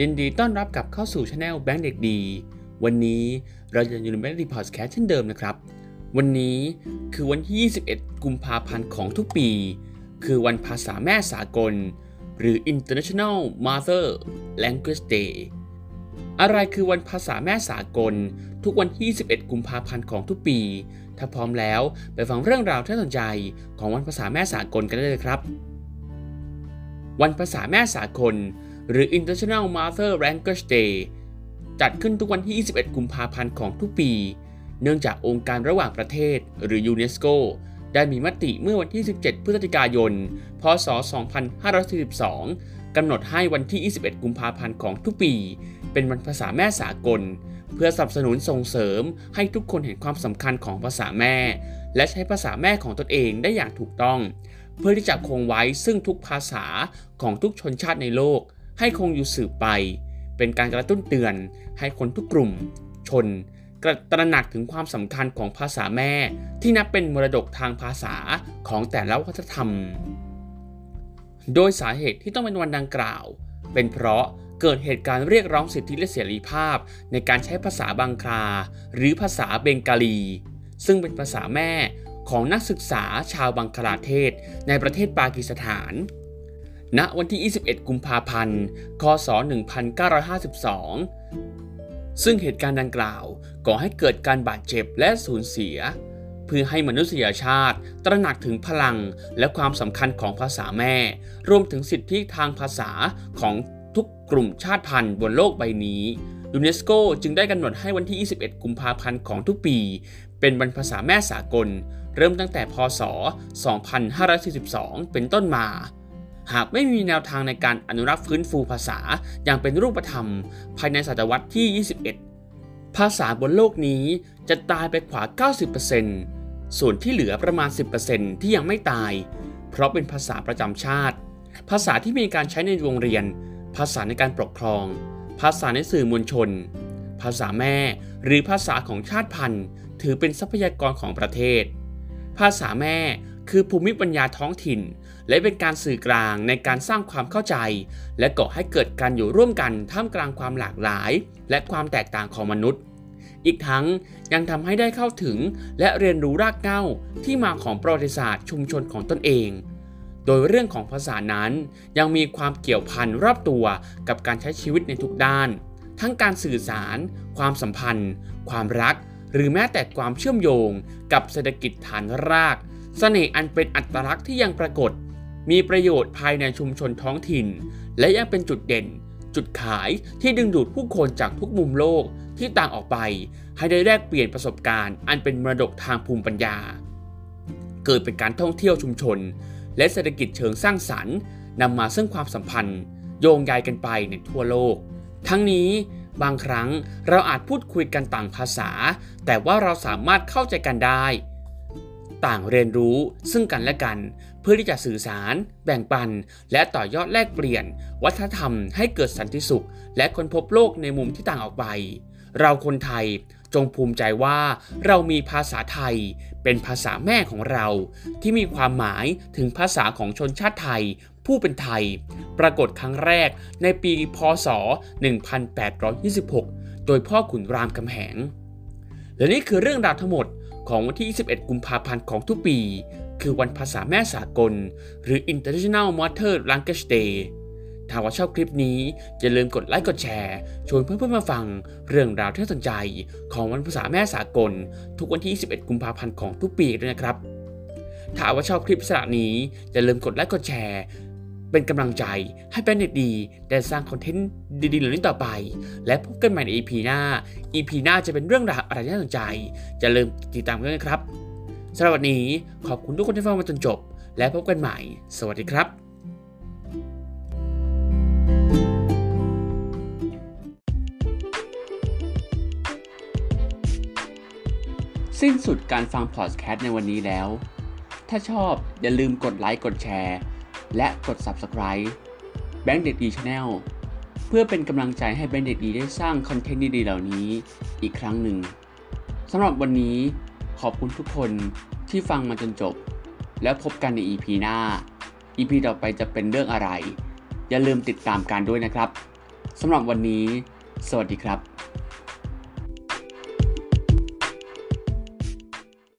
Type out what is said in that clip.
ยินดีต้อนรับกลับเข้าสู่ช anel แบงค์เด็กดี วันนี้เราจะอยู่ในแบงค์ดีพอดแคสต์เช่นเดิมนะครับ วันนี้คือวันที่ 21 กุมภาพันธ์ของทุกปี คือวันภาษาแม่สากล หรือ International Mother Language Day อะไรคือวันภาษาแม่สากล ทุกวันที่ 21 กุมภาพันธ์ของทุกปี ถ้าพร้อมแล้วไปฟังเรื่องราวที่น่าสนใจของวันภาษาแม่สากลกันได้เลยครับ วันภาษาแม่สากล หรือ International Mother Language Day จัดขึ้นทุกวันที่ 21 กุมภาพันธ์ของทุกปี เนื่องจากองค์การระหว่างประเทศ หรือยูเนสโกได้มีมติเมื่อวันที่ 17 พฤศจิกายน พศ 2542 กำหนดให้วันที่ 21 กุมภาพันธ์ของทุกปี เป็นวันภาษาแม่สากล เพื่อสนับสนุนส่งเสริมให้ทุกคนเห็นความสำคัญของภาษาแม่ และใช้ภาษาแม่ของตนเองได้อย่างถูกต้อง เพื่อที่จะคงไว้ซึ่งทุกภาษาของทุกชนชาติในโลก ให้คงอยู่สืบไป เป็นการกระตุ้นเตือน ให้คนทุกกลุ่ม ชน กระตระหนักถึงความสำคัญของภาษาแม่ ที่นับเป็นมรดกทางภาษาของแต่ละวัฒนธรรม โดยสาเหตุที่ต้องเป็นวันดังกล่าว เป็นเพราะเกิดเหตุการณ์เรียกร้องสิทธิและเสรีภาพ ในการใช้ภาษาบังคลา หรือภาษาเบงกาลี ซึ่งเป็นภาษาแม่ของนักศึกษาชาวบังคลาเทศในประเทศปากีสถาน ณวันที่ 21 กุมภาพันธ์ คศ 1952 ซึ่งเหตุการณ์ดังกล่าวก่อให้เกิดการบาดเจ็บและสูญเสีย เพื่อให้มนุษยชาติตระหนักถึงพลังและความสำคัญของภาษาแม่ รวมถึงสิทธิทางภาษาของทุกกลุ่มชาติพันธุ์บนโลกใบนี้ยูเนสโกจึงได้กำหนดให้วันที่ 21 กุมภาพันธ์ของทุกปี เป็นวันภาษาแม่สากล เริ่มตั้งแต่พศ 2542 เป็นต้นมา หากไม่มีแนวทางในการอนุรักษ์ฟื้นฟูภาษาอย่างเป็นรูปธรรม ภายในศตวรรษที่ 21 ภาษาบนโลกนี้จะตายไปกว่า 90%ส่วนที่เหลือประมาณ 10%ที่ยังไม่ตาย เพราะเป็นภาษาประจำชาติ ภาษาที่มีการใช้ในโรงเรียน ภาษาในการปกครอง ภาษาในสื่อมวลชน ภาษาแม่หรือภาษาของชาติพันธุ์ ถือเป็นทรัพยากรของประเทศ ภาษาแม่คือภูมิปัญญาท้องถิ่น และเป็นการสื่อกลางในการสร้างความเข้าใจ และก่อให้เกิดการอยู่ร่วมกันท่ามกลางความหลากหลาย และความแตกต่างของมนุษย์ อีกทั้งยังทำให้ได้เข้าถึงและเรียนรู้รากเหง้าที่มาของประวัติศาสตร์ชุมชนของตนเอง โดยเรื่องของภาษานั้นยังมีความเกี่ยวพันรอบตัวกับการใช้ชีวิตในทุกด้าน ทั้งการสื่อสาร ความสัมพันธ์ ความรัก หรือแม้แต่ความเชื่อมโยง กับเศรษฐกิจฐานรากเสน่ห์อันเป็นอัตลักษณ์ที่ยังปรากฏ มีประโยชน์ภายในชุมชนท้องถิ่น และยังเป็นจุดเด่น จุดขายที่ดึงดูดผู้คนจากทุกมุมโลกที่ต่างออกไป ให้ได้แลกเปลี่ยนประสบการณ์ อันเป็นมรดกทางภูมิปัญญา เกิดเป็นการท่องเที่ยวชุมชน และเศรษฐกิจเชิงสร้างสรรค์นำมาซึ่งความสัมพันธ์ โยงใยกันไปในทั่วโลก ทั้งนี้บางครั้งเราอาจพูดคุยกันต่างภาษา แต่ว่าเราสามารถเข้าใจกันได้ ต่างเรียนรู้ซึ่งกันและกัน เพื่อที่จะสื่อสาร แบ่งปัน และต่อยอดแลกเปลี่ยน วัฒนธรรมให้เกิดสันติสุข และค้นพบโลกในมุมที่ต่างออกไป เราคนไทยจงภูมิใจว่าเรามีภาษาไทย เป็นภาษาแม่ของเรา ที่มีความหมายถึงภาษาของชนชาติไทย ผู้เป็นไทย ปรากฏครั้งแรกในปีพศ 1826 โดยพ่อขุนรามคำแหงและนี่คือเรื่องราวทั้งหมด ของวันที่ 21 กุมภาพันธ์ของทุกปี คือวันภาษาแม่สากล หรือ International Mother Language Day ถ้าว่าชอบคลิปนี้ อย่าลืมกดไลค์กดแชร์ชวนเพื่อนๆมาฟังเรื่องราวที่น่าสนใจ ของวันภาษาแม่สากล ทุกวันที่ 21 กุมภาพันธ์ของทุกปีด้วยนะครับ ถ้าว่าชอบคลิปสระนี้ อย่าลืมกดไลค์กดแชร์ เป็นกำลังใจให้แบนเน็ตดีได้สร้างคอนเทนต์ดีๆเหล่านี้ต่อไป และพบกันใหม่ใน EP หน้า EP หน้าจะเป็นเรื่องราวอะไรน่าสนใจอย่าลืมติดตามกันนะครับสำหรับวันนี้ขอบคุณทุกคนที่ฟังมาจนจบ และพบกันใหม่ สวัสดีครับสิ้นสุดการฟังพอดแคสต์ในวันนี้แล้ว ถ้าชอบอย่าลืมกดไลค์ กดแชร์ และกด Subscribe แบงค์เด็กดี Channel เพื่อเป็นกำลังใจให้แบงค์เด็กดีได้สร้างคอนเทนต์ดีๆเหล่านี้อีกครั้งหนึ่งสำหรับวันนี้ขอบคุณทุกคนที่ฟังมาจนจบ แล้วพบกันใน EP หน้า EP ต่อไปจะเป็นเรื่องอะไร อย่าลืมติดตามการด้วยนะครับสำหรับวันนี้ สวัสดีครับ